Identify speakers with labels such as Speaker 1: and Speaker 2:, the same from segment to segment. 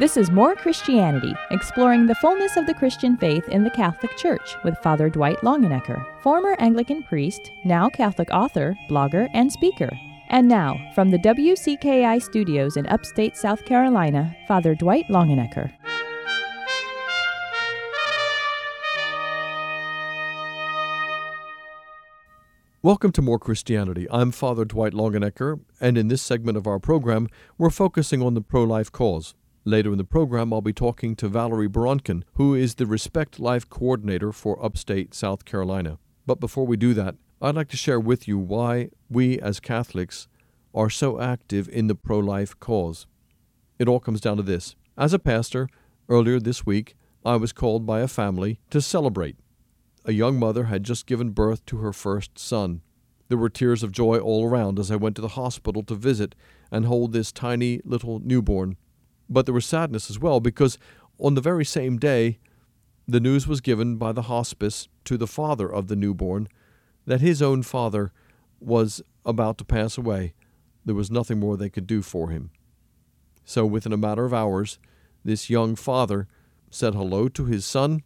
Speaker 1: This is More Christianity, exploring the fullness of the Christian faith in the Catholic Church with Father Dwight Longenecker, former Anglican priest, now Catholic author, blogger, and speaker. And now, from the WCKI studios in upstate South Carolina, Father Dwight Longenecker.
Speaker 2: Welcome to More Christianity. I'm Father Dwight Longenecker, and in this segment of our program, we're focusing on the pro life cause. Later in the program, I'll be talking to Valerie Boronkin, who is the Respect Life Coordinator for upstate South Carolina. But before we do that, I'd like to share with you why we as Catholics are so active in the pro life cause. It all comes down to this. As a pastor, earlier this week, I was called by a family to celebrate a young mother had just given birth to her first son. There were tears of joy all around as I went to the hospital to visit and hold this tiny little newborn. But there was sadness as well because on the very same day, the news was given by the hospice to the father of the newborn that his own father was about to pass away. There was nothing more they could do for him. So, within a matter of hours, this young father said hello to his son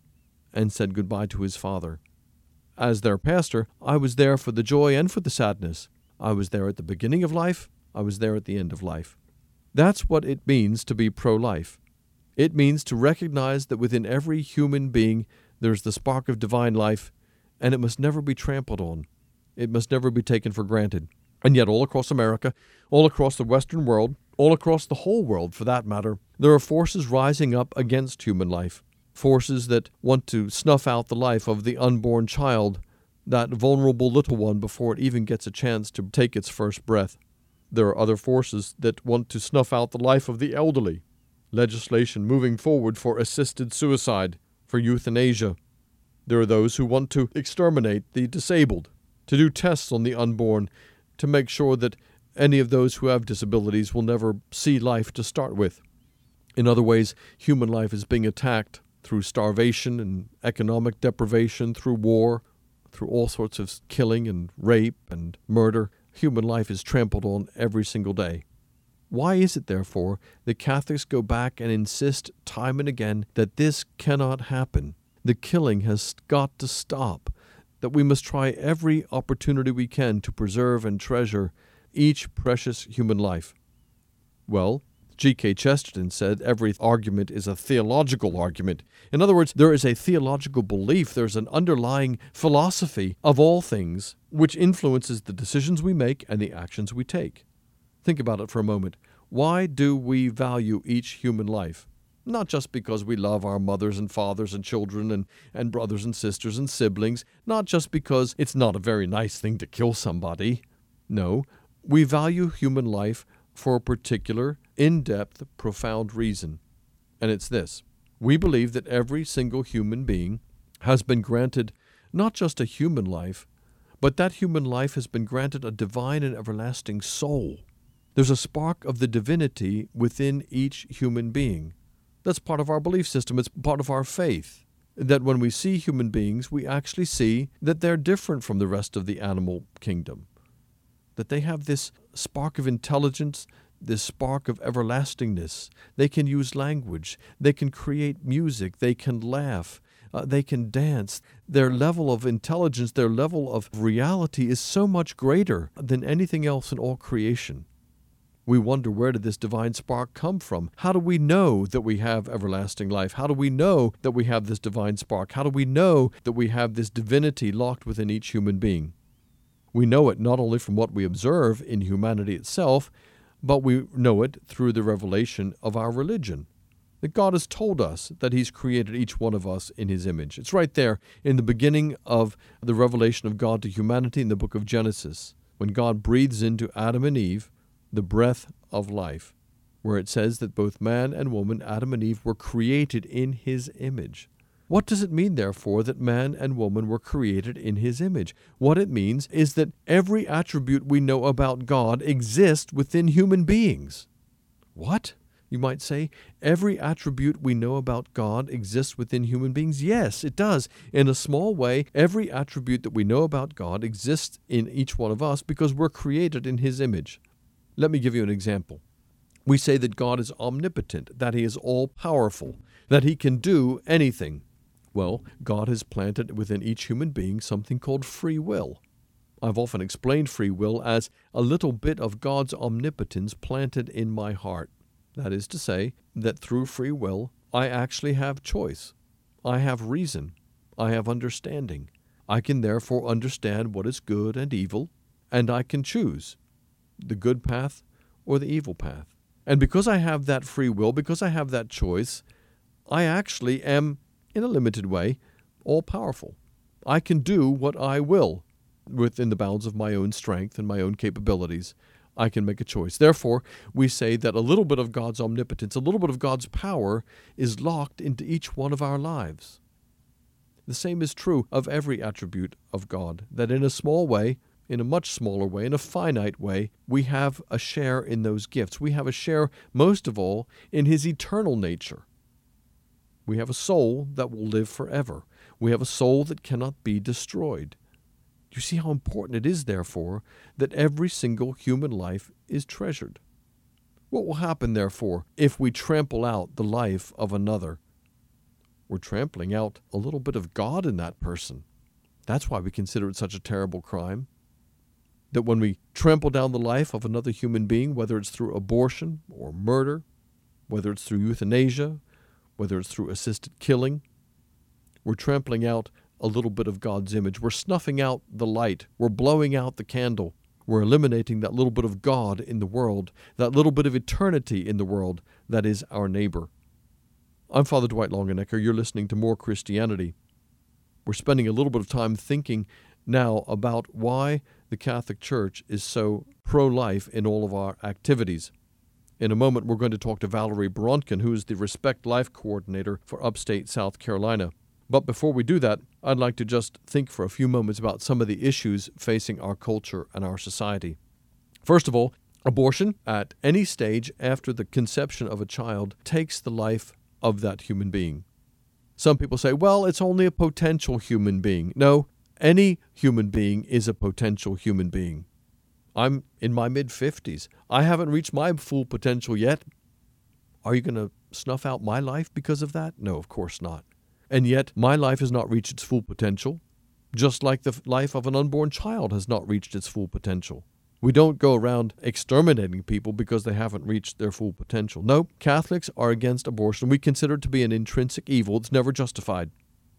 Speaker 2: and said goodbye to his father. As their pastor, I was there for the joy and for the sadness. I was there at the beginning of life, I was there at the end of life. That's what it means to be pro life. It means to recognize that within every human being there's the spark of divine life, and it must never be trampled on. It must never be taken for granted. And yet, all across America, all across the Western world, all across the whole world for that matter, there are forces rising up against human life forces that want to snuff out the life of the unborn child, that vulnerable little one, before it even gets a chance to take its first breath. There are other forces that want to snuff out the life of the elderly. Legislation moving forward for assisted suicide, for euthanasia. There are those who want to exterminate the disabled, to do tests on the unborn, to make sure that any of those who have disabilities will never see life to start with. In other ways, human life is being attacked through starvation and economic deprivation, through war, through all sorts of killing and rape and murder. Human life is trampled on every single day. Why is it, therefore, that Catholics go back and insist time and again that this cannot happen? The killing has got to stop, that we must try every opportunity we can to preserve and treasure each precious human life. Well, G.K. Chesterton said every argument is a theological argument. In other words, there is a theological belief, there's an underlying philosophy of all things which influences the decisions we make and the actions we take. Think about it for a moment. Why do we value each human life? Not just because we love our mothers and fathers and children and, and brothers and sisters and siblings, not just because it's not a very nice thing to kill somebody. No, we value human life for a particular, in depth, profound reason. And it's this we believe that every single human being has been granted not just a human life, but that human life has been granted a divine and everlasting soul. There's a spark of the divinity within each human being. That's part of our belief system, it's part of our faith. That when we see human beings, we actually see that they're different from the rest of the animal kingdom that they have this spark of intelligence, this spark of everlastingness. They can use language, they can create music, they can laugh, uh, they can dance. Their level of intelligence, their level of reality is so much greater than anything else in all creation. We wonder where did this divine spark come from? How do we know that we have everlasting life? How do we know that we have this divine spark? How do we know that we have this divinity locked within each human being? We know it not only from what we observe in humanity itself, but we know it through the revelation of our religion. That God has told us that He's created each one of us in His image. It's right there in the beginning of the revelation of God to humanity in the book of Genesis, when God breathes into Adam and Eve the breath of life, where it says that both man and woman, Adam and Eve, were created in His image. What does it mean, therefore, that man and woman were created in his image? What it means is that every attribute we know about God exists within human beings. What? You might say, every attribute we know about God exists within human beings? Yes, it does. In a small way, every attribute that we know about God exists in each one of us because we're created in His image. Let me give you an example. We say that God is omnipotent, that He is all powerful, that He can do anything. Well, God has planted within each human being something called free will. I've often explained free will as a little bit of God's omnipotence planted in my heart. That is to say, that through free will, I actually have choice. I have reason. I have understanding. I can therefore understand what is good and evil, and I can choose the good path or the evil path. And because I have that free will, because I have that choice, I actually am, in a limited way, all powerful. I can do what I will within the bounds of my own strength and my own capabilities. I can make a choice. Therefore, we say that a little bit of God's omnipotence, a little bit of God's power, is locked into each one of our lives. The same is true of every attribute of God, that in a small way, in a much smaller way, in a finite way, we have a share in those gifts. We have a share, most of all, in His eternal nature. We have a soul that will live forever. We have a soul that cannot be destroyed. You see how important it is, therefore, that every single human life is treasured. What will happen, therefore, if we trample out the life of another? We're trampling out a little bit of God in that person. That's why we consider it such a terrible crime. That when we trample down the life of another human being, whether it's through abortion or murder, whether it's through euthanasia, whether it's through assisted killing, we're trampling out a little bit of God's image. We're snuffing out the light. We're blowing out the candle. We're eliminating that little bit of God in the world, that little bit of eternity in the world that is our neighbor. I'm Father Dwight Longenecker. You're listening to More Christianity. We're spending a little bit of time thinking now about why the Catholic Church is so pro life in all of our activities. In a moment, we're going to talk to Valerie Bronkin, who is the Respect Life Coordinator for upstate South Carolina. But before we do that, I'd like to just think for a few moments about some of the issues facing our culture and our society. First of all, abortion at any stage after the conception of a child takes the life of that human being. Some people say, well, it's only a potential human being. No, any human being is a potential human being. I'm in my mid 50s. I haven't reached my full potential yet. Are you going to snuff out my life because of that? No, of course not. And yet, my life has not reached its full potential, just like the life of an unborn child has not reached its full potential. We don't go around exterminating people because they haven't reached their full potential. No, Catholics are against abortion. We consider it to be an intrinsic evil. It's never justified.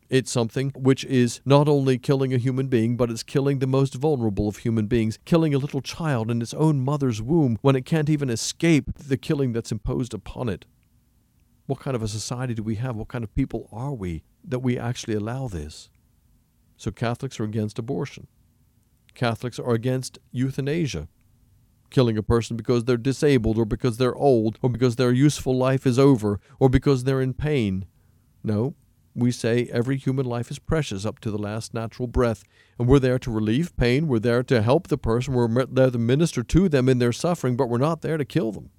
Speaker 2: It's something which is not only killing a human being, but it's killing the most vulnerable of human beings, killing a little child in its own mother's womb when it can't even escape the killing that's imposed upon it. What kind of a society do we have? What kind of people are we that we actually allow this? So Catholics are against abortion. Catholics are against euthanasia, killing a person because they're disabled or because they're old or because their useful life is over or because they're in pain. No, we say every human life is precious up to the last natural breath, and we're there to relieve pain, we're there to help the person, we're there to minister to them in their suffering, but we're not there to kill them.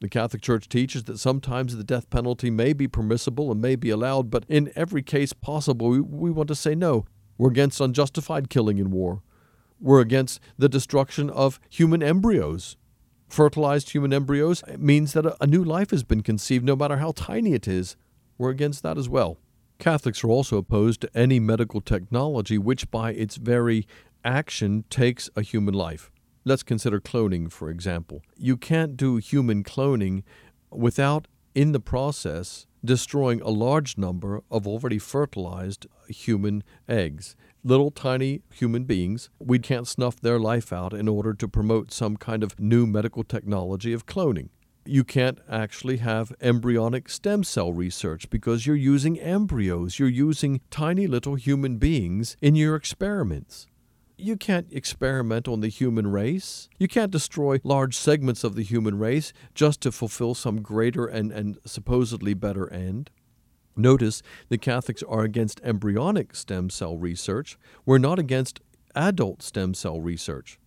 Speaker 2: The Catholic Church teaches that sometimes the death penalty may be permissible and may be allowed, but in every case possible, we, we want to say no. We're against unjustified killing in war. We're against the destruction of human embryos. Fertilized human embryos means that a, a new life has been conceived, no matter how tiny it is. We're against that as well. Catholics are also opposed to any medical technology which, by its very action, takes a human life. Let's consider cloning, for example. You can't do human cloning without, in the process, destroying a large number of already fertilized human eggs. Little tiny human beings, we can't snuff their life out in order to promote some kind of new medical technology of cloning. You can't actually have embryonic stem cell research because you're using embryos. You're using tiny little human beings in your experiments you can't experiment on the human race. You can't destroy large segments of the human race just to fulfill some greater and, and supposedly better end. Notice the Catholics are against embryonic stem cell research. We're not against adult stem cell research.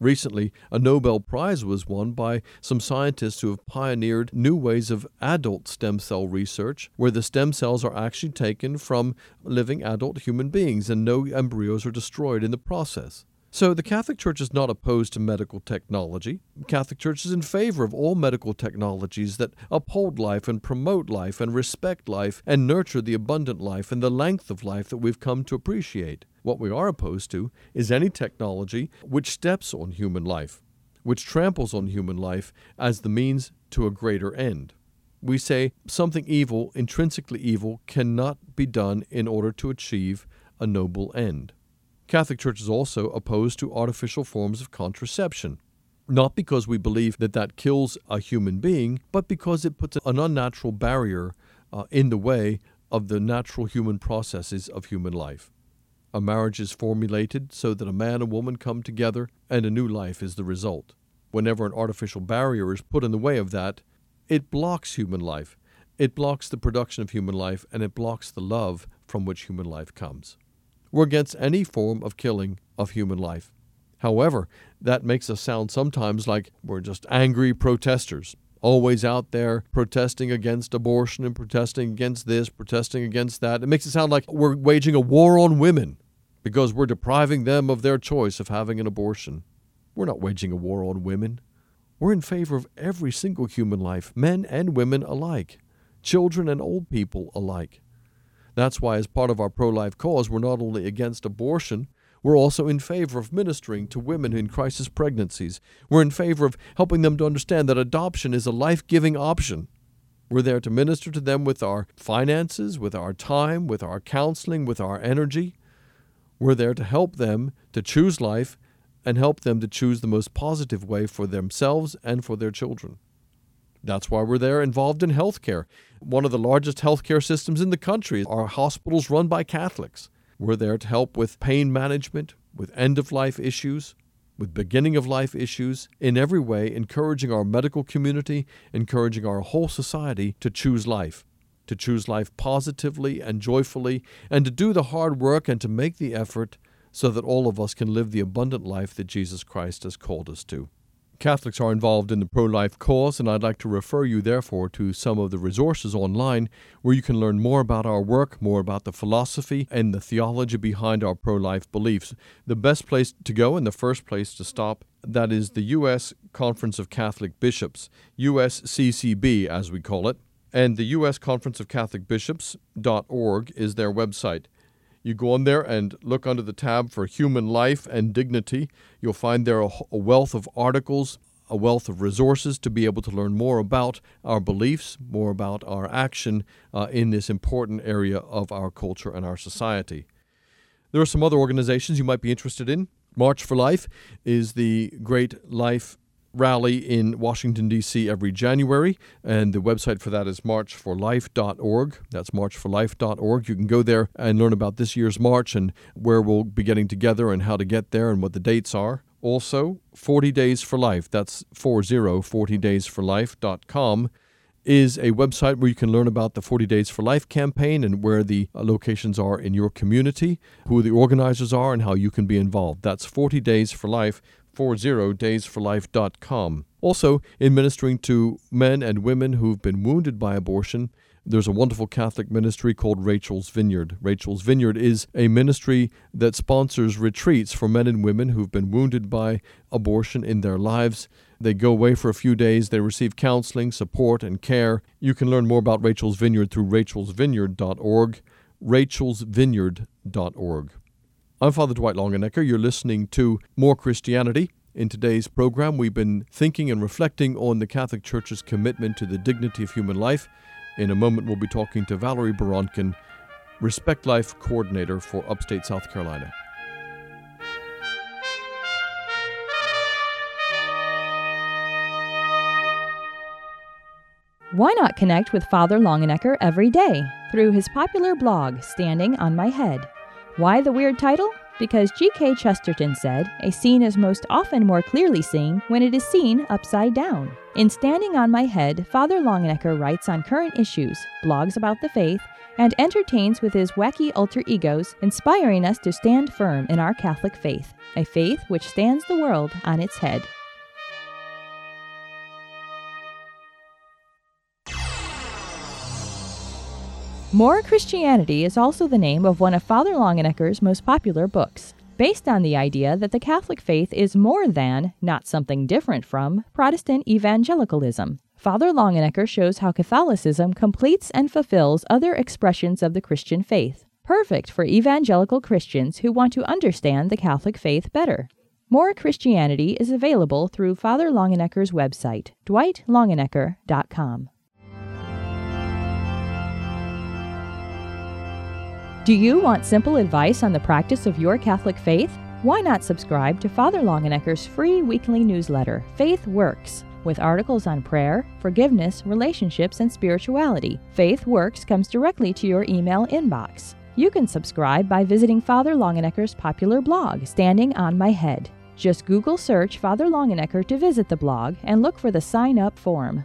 Speaker 2: Recently, a Nobel Prize was won by some scientists who have pioneered new ways of adult stem cell research, where the stem cells are actually taken from living adult human beings and no embryos are destroyed in the process. So the Catholic Church is not opposed to medical technology. The Catholic Church is in favor of all medical technologies that uphold life and promote life and respect life and nurture the abundant life and the length of life that we've come to appreciate. What we are opposed to is any technology which steps on human life, which tramples on human life as the means to a greater end. We say something evil, intrinsically evil, cannot be done in order to achieve a noble end. Catholic Church is also opposed to artificial forms of contraception. Not because we believe that that kills a human being, but because it puts an unnatural barrier uh, in the way of the natural human processes of human life. A marriage is formulated so that a man and woman come together and a new life is the result. Whenever an artificial barrier is put in the way of that, it blocks human life. It blocks the production of human life and it blocks the love from which human life comes. We're against any form of killing of human life. However, that makes us sound sometimes like we're just angry protesters, always out there protesting against abortion and protesting against this, protesting against that. It makes it sound like we're waging a war on women because we're depriving them of their choice of having an abortion. We're not waging a war on women. We're in favor of every single human life, men and women alike, children and old people alike. That's why, as part of our pro life cause, we're not only against abortion, we're also in favor of ministering to women in crisis pregnancies. We're in favor of helping them to understand that adoption is a life giving option. We're there to minister to them with our finances, with our time, with our counseling, with our energy. We're there to help them to choose life and help them to choose the most positive way for themselves and for their children. That's why we're there involved in healthcare. One of the largest healthcare systems in the country are hospitals run by Catholics. We're there to help with pain management, with end of life issues, with beginning of life issues, in every way, encouraging our medical community, encouraging our whole society to choose life, to choose life positively and joyfully, and to do the hard work and to make the effort so that all of us can live the abundant life that Jesus Christ has called us to. Catholics are involved in the pro life cause, and I'd like to refer you, therefore, to some of the resources online where you can learn more about our work, more about the philosophy and the theology behind our pro life beliefs. The best place to go and the first place to stop that is the U.S. Conference of Catholic Bishops, USCCB as we call it, and the U.S. Conference of Catholic Bishops.org is their website. You go on there and look under the tab for human life and dignity. You'll find there a, wealth of articles, a wealth of resources to be able to learn more about our beliefs, more about our action uh, in this important area of our culture and our society. There are some other organizations you might be interested in. March for Life is the great life rally in Washington, D.C. every January, and the website for that is marchforlife.org. That's marchforlife.org. You can go there and learn about this year's march and where we'll be getting together and how to get there and what the dates are. Also, 40 Days for Life, that's 40, 40daysforlife.com, is a website where you can learn about the 40 Days for Life campaign and where the locations are in your community, who the organizers are, and how you can be involved. That's 40 Days for Life 40daysforlife.com. Also, in ministering to men and women who've been wounded by abortion, there's a wonderful Catholic ministry called Rachel's Vineyard. Rachel's Vineyard is a ministry that sponsors retreats for men and women who've been wounded by abortion in their lives. They go away for a few days, they receive counseling, support, and care. You can learn more about Rachel's Vineyard through rachelsvineyard.org, rachelsvineyard.org. I'm Father Dwight Longenecker. You're listening to More Christianity. In today's program, we've been thinking and reflecting on the Catholic Church's commitment to the dignity of human life. In a moment, we'll be talking to Valerie Baronkin, Respect Life Coordinator for Upstate South Carolina.
Speaker 1: Why not connect with Father Longenecker every day through his popular blog, Standing on My Head? Why the weird title? Because G.K. Chesterton said, a scene is most often more clearly seen when it is seen upside down. In Standing on My Head, Father Longenecker writes on current issues, blogs about the faith, and entertains with his wacky alter egos, inspiring us to stand firm in our Catholic faith, a faith which stands the world on its head. More Christianity is also the name of one of Father Longenecker's most popular books. based on the idea that the Catholic faith is more than, not something different from, Protestant evangelicalism. Father Longenecker shows how Catholicism completes and fulfills other expressions of the Christian faith, perfect for evangelical Christians who want to understand the Catholic faith better. More Christianity is available through Father Longenecker's website, dwightlongenecker.com. Do you want simple advice on the practice of your Catholic faith? Why not subscribe to Father Longenecker's free weekly newsletter, Faith Works, with articles on prayer, forgiveness, relationships, and spirituality. Faith Works comes directly to your email inbox. You can subscribe by visiting Father Longenecker's popular blog, Standing on My Head. Just Google search Father Longenecker to visit the blog and look for the sign up form.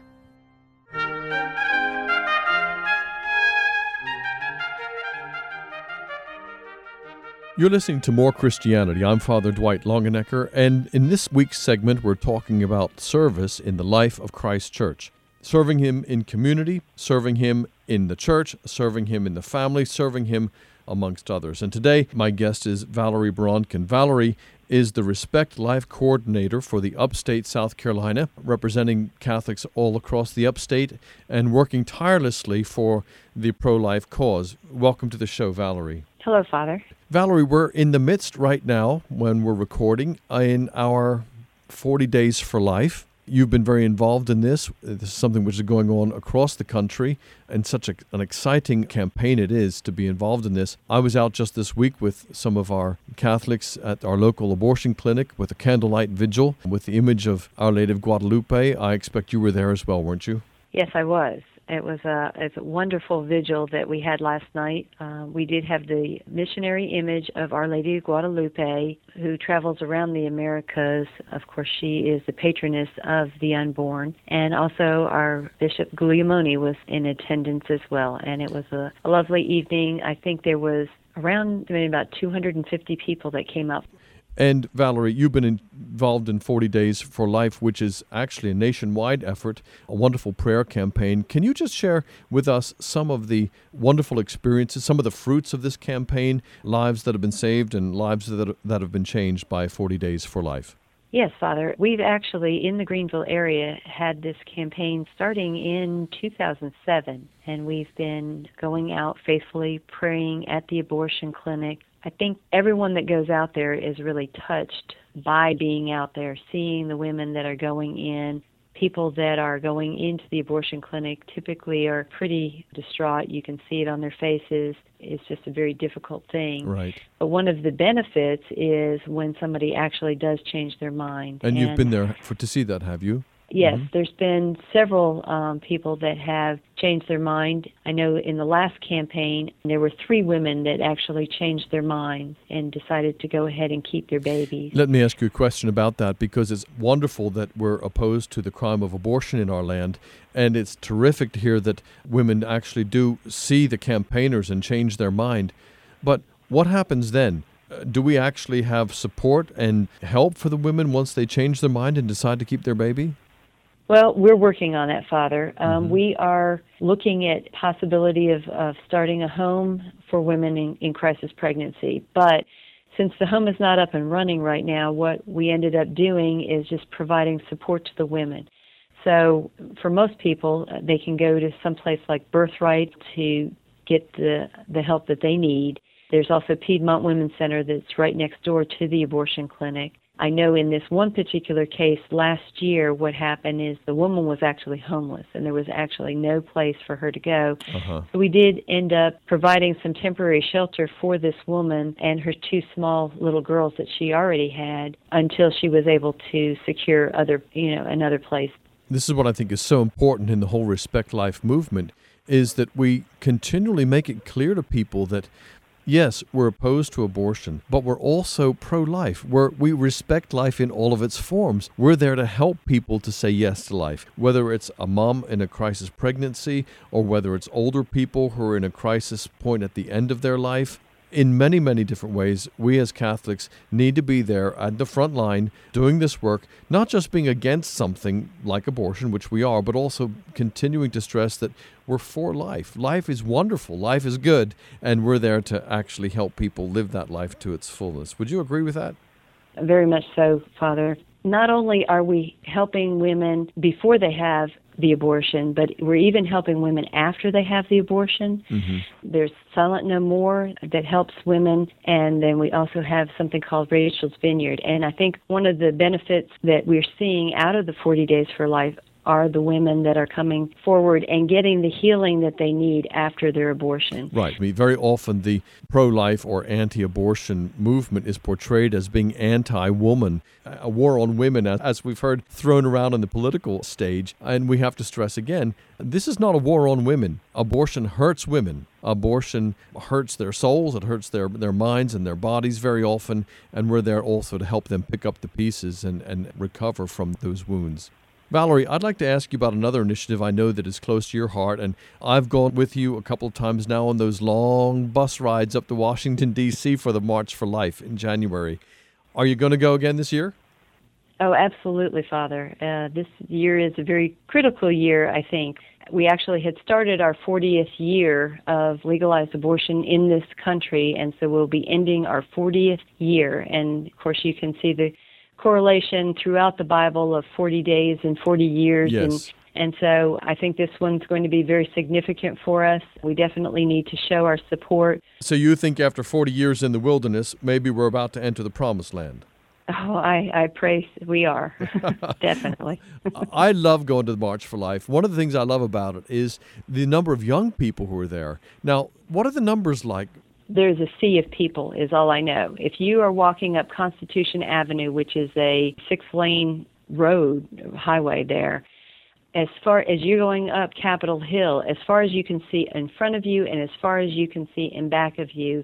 Speaker 2: You're listening to More Christianity. I'm Father Dwight Longenecker, and in this week's segment, we're talking about service in the life of Christ Church. Serving Him in community, serving Him in the church, serving Him in the family, serving Him amongst others. And today, my guest is Valerie Bronkin. Valerie is the Respect Life Coordinator for the upstate South Carolina, representing Catholics all across the upstate and working tirelessly for the pro life cause. Welcome to the show, Valerie.
Speaker 3: Hello, Father.
Speaker 2: Valerie, we're in the midst right now when we're recording in our 40 Days for Life. You've been very involved in this. This is something which is going on across the country, and such a, an exciting campaign it is to be involved in this. I was out just this week with some of our Catholics at our local abortion clinic with a candlelight vigil with the image of Our Lady of Guadalupe. I expect you were there as well, weren't you?
Speaker 3: Yes, I was. It was a, it's a wonderful vigil that we had last night. Uh, we did have the missionary image of Our Lady of Guadalupe, who travels around the Americas. Of course, she is the patroness of the unborn. And also, our Bishop Guglielmone was in attendance as well. And it was a, a lovely evening. I think there was around maybe about 250 people that came out
Speaker 2: and Valerie, you've been involved in 40 Days for Life, which is actually a nationwide effort, a wonderful prayer campaign. Can you just share with us some of the wonderful experiences, some of the fruits of this campaign, lives that have been saved and lives that, that have been changed by 40 Days for Life?
Speaker 3: Yes, Father. We've actually, in the Greenville area, had this campaign starting in 2007, and we've been going out faithfully praying at the abortion clinic, I think everyone that goes out there is really touched by being out there, seeing the women that are going in. People that are going into the abortion clinic typically are pretty distraught. You can see it on their faces. It's just a very difficult thing.
Speaker 2: Right.
Speaker 3: But one of the benefits is when somebody actually does change their mind.
Speaker 2: And, and you've been there for to see that, have you?
Speaker 3: Yes, mm-hmm. there's been several um, people that have changed their mind. I know in the last campaign, there were three women that actually changed their minds and decided to go ahead and keep their babies.
Speaker 2: Let me ask you a question about that because it's wonderful that we're opposed to the crime of abortion in our land. And it's terrific to hear that women actually do see the campaigners and change their mind. But what happens then? Uh, do we actually have support and help for the women once they change their mind and decide to keep their baby?
Speaker 3: Well, we're working on that, Father. Um,
Speaker 2: mm-hmm.
Speaker 3: We are looking at possibility of, of starting a home for women in, in crisis pregnancy, but since the home is not up and running right now, what we ended up doing is just providing support to the women. So for most people, uh, they can go to some place like Birthright to get the the help that they need. There's also Piedmont Women's Center that's right next door to the abortion clinic. I know in this one particular case last year, what happened is the woman was actually homeless and there was actually no place for her to go.
Speaker 2: Uh-huh.
Speaker 3: So we did end up providing some temporary shelter for this woman and her two small little girls that she already had until she was able to secure other, you know, another place.
Speaker 2: This is what I think is so important in the whole Respect Life movement is that we continually make it clear to people that Yes, we're opposed to abortion, but we're also pro life. We respect life in all of its forms. We're there to help people to say yes to life, whether it's a mom in a crisis pregnancy or whether it's older people who are in a crisis point at the end of their life. In many, many different ways, we as Catholics need to be there at the front line doing this work, not just being against something like abortion, which we are, but also continuing to stress that we're for life. Life is wonderful, life is good, and we're there to actually help people live that life to its fullness. Would you agree with that?
Speaker 3: Very much so, Father. Not only are we helping women before they have the abortion, but we're even helping women after they have the abortion. Mm-hmm. There's Silent No More that helps women, and then we also have something called Rachel's Vineyard. And I think one of the benefits that we're seeing out of the 40 Days for Life are the women that are coming forward and getting the healing that they need after their abortion.
Speaker 2: Right. I mean, very often the pro life or anti abortion movement is portrayed as being anti woman, a war on women, as we've heard thrown around on the political stage. And we have to stress again this is not a war on women. Abortion hurts women. Abortion hurts their souls, it hurts their, their minds and their bodies very often. And we're there also to help them pick up the pieces and, and recover from those wounds. Valerie, I'd like to ask you about another initiative I know that is close to your heart, and I've gone with you a couple of times now on those long bus rides up to Washington, D.C. for the March for Life in January. Are you going to go again this year?
Speaker 3: Oh, absolutely, Father. Uh, this year is a very critical year, I think. We actually had started our 40th year of legalized abortion in this country, and so we'll be ending our 40th year. And of course, you can see the correlation throughout the Bible of 40 days and 40 years.
Speaker 2: Yes.
Speaker 3: And, and so I think this one's going to be very significant for us. We definitely need to show our support.
Speaker 2: So you think after 40 years in the wilderness, maybe we're about to enter the promised land?
Speaker 3: Oh, I, I pray we are. Definitely.
Speaker 2: I love going to the March for Life. One of the things I love about it is the number of young people who are there. Now, what are the numbers like
Speaker 3: there's a sea of people is all I know. If you are walking up Constitution Avenue, which is a six lane road highway there, as far as you're going up Capitol Hill, as far as you can see in front of you and as far as you can see in back of you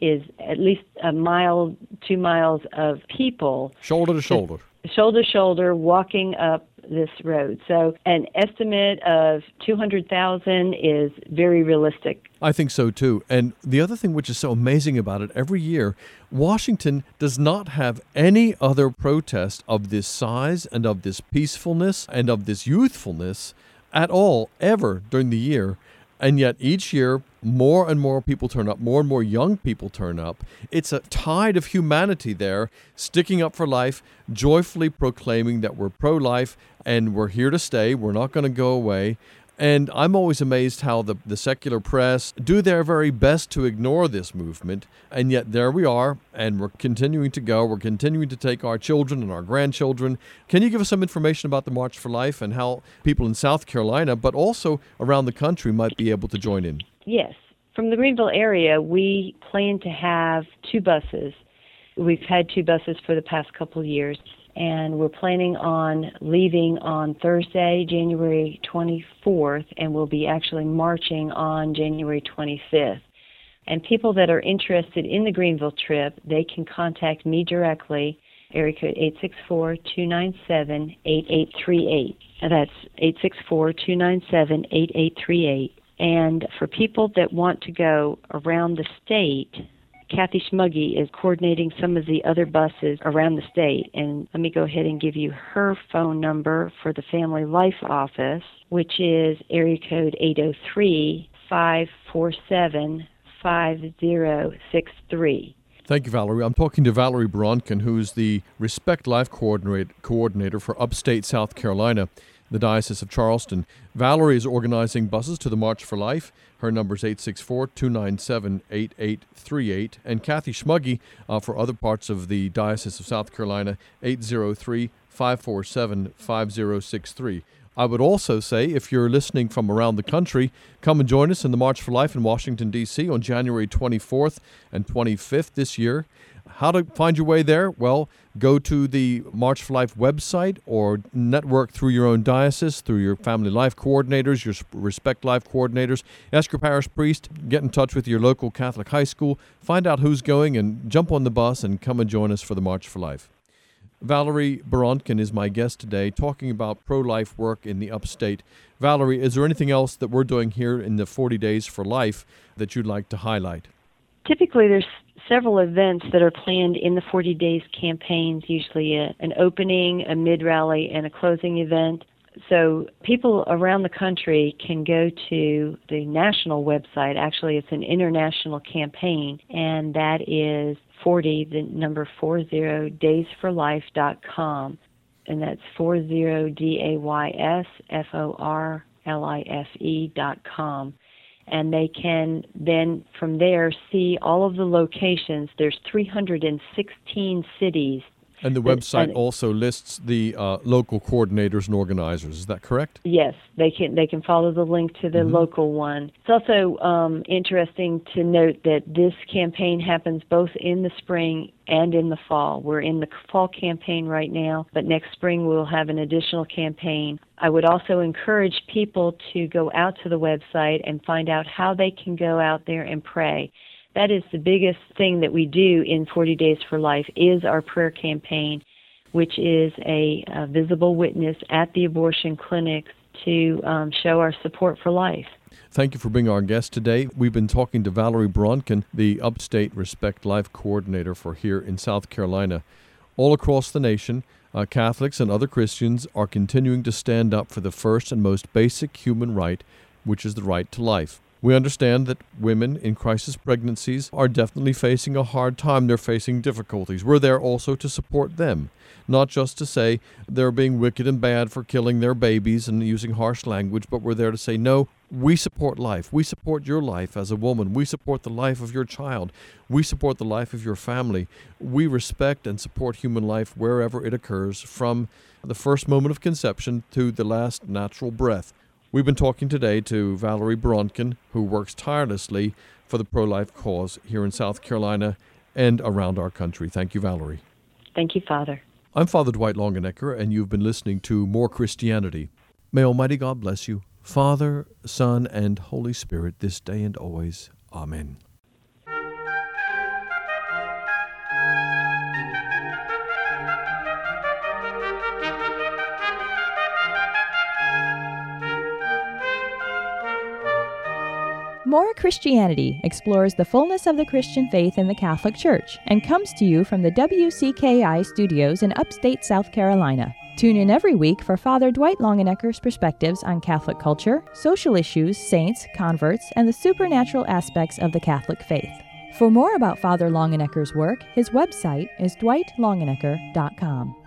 Speaker 3: is at least a mile, two miles of people.
Speaker 2: Shoulder to shoulder.
Speaker 3: Shoulder to shoulder walking up this road. So an estimate of 200,000 is very realistic.
Speaker 2: I think so too. And the other thing which is so amazing about it, every year, Washington does not have any other protest of this size and of this peacefulness and of this youthfulness at all ever during the year. And yet each year, more and more people turn up, more and more young people turn up. It's a tide of humanity there, sticking up for life, joyfully proclaiming that we're pro life and we're here to stay. We're not going to go away. And I'm always amazed how the, the secular press do their very best to ignore this movement. And yet there we are, and we're continuing to go. We're continuing to take our children and our grandchildren. Can you give us some information about the March for Life and how people in South Carolina, but also around the country, might be able to join in?
Speaker 3: Yes. From the Greenville area, we plan to have two buses. We've had two buses for the past couple years and we're planning on leaving on Thursday, January 24th, and we'll be actually marching on January 25th. And people that are interested in the Greenville trip, they can contact me directly, area code 864-297-8838. That's 864-297-8838. And for people that want to go around the state, Kathy Schmugge is coordinating some of the other buses around the state. And let me go ahead and give you her phone number for the Family Life Office, which is area code 803 547 5063.
Speaker 2: Thank you, Valerie. I'm talking to Valerie Bronkin, who's the Respect Life coordinator for upstate South Carolina the Diocese of Charleston. Valerie is organizing buses to the March for Life. Her number is 864 297 8838. And Kathy Schmugge uh, for other parts of the Diocese of South Carolina, 803 547 5063. I would also say, if you're listening from around the country, come and join us in the March for Life in Washington, D.C. on January 24th and 25th this year. How to find your way there? Well, go to the March for Life website or network through your own diocese, through your family life coordinators, your Respect Life coordinators. Ask your parish priest, get in touch with your local Catholic high school, find out who's going, and jump on the bus and come and join us for the March for Life. Valerie Barontkin is my guest today, talking about pro life work in the upstate. Valerie, is there anything else that we're doing here in the 40 Days for Life that you'd like to highlight?
Speaker 3: typically there's several events that are planned in the 40 days campaigns, usually a, an opening, a mid rally, and a closing event. So people around the country can go to the national website. Actually, it's an international campaign, and that is 40, the number 40, daysforlife.com. And that's 40 D A Y S F O R L I F E dot com and they can then from there see all of the locations. There's 316 cities
Speaker 2: and the website and, also lists the uh, local coordinators and organizers. Is that correct?
Speaker 3: Yes, they can. They can follow the link to the mm-hmm. local one. It's also um, interesting to note that this campaign happens both in the spring and in the fall. We're in the fall campaign right now, but next spring we'll have an additional campaign. I would also encourage people to go out to the website and find out how they can go out there and pray that is the biggest thing that we do in 40 Days for Life is our prayer campaign, which is a, a visible witness at the abortion clinics to um, show our support for life.
Speaker 2: Thank you for being our guest today. We've been talking to Valerie Bronkin, the Upstate Respect Life Coordinator for here in South Carolina. All across the nation, uh, Catholics and other Christians are continuing to stand up for the first and most basic human right, which is the right to life. We understand that women in crisis pregnancies are definitely facing a hard time. They're facing difficulties. We're there also to support them, not just to say they're being wicked and bad for killing their babies and using harsh language, but we're there to say, no, we support life. We support your life as a woman. We support the life of your child. We support the life of your family. We respect and support human life wherever it occurs, from the first moment of conception to the last natural breath. We've been talking today to Valerie Bronkin, who works tirelessly for the pro life cause here in South Carolina and around our country. Thank you, Valerie.
Speaker 3: Thank you, Father.
Speaker 2: I'm Father Dwight Longenecker, and you've been listening to More Christianity. May Almighty God bless you, Father, Son, and Holy Spirit, this day and always. Amen.
Speaker 1: Christianity explores the fullness of the Christian faith in the Catholic Church and comes to you from the WCKI studios in upstate South Carolina. Tune in every week for Father Dwight Longenecker's perspectives on Catholic culture, social issues, saints, converts, and the supernatural aspects of the Catholic faith. For more about Father Longenecker's work, his website is dwightlongenecker.com.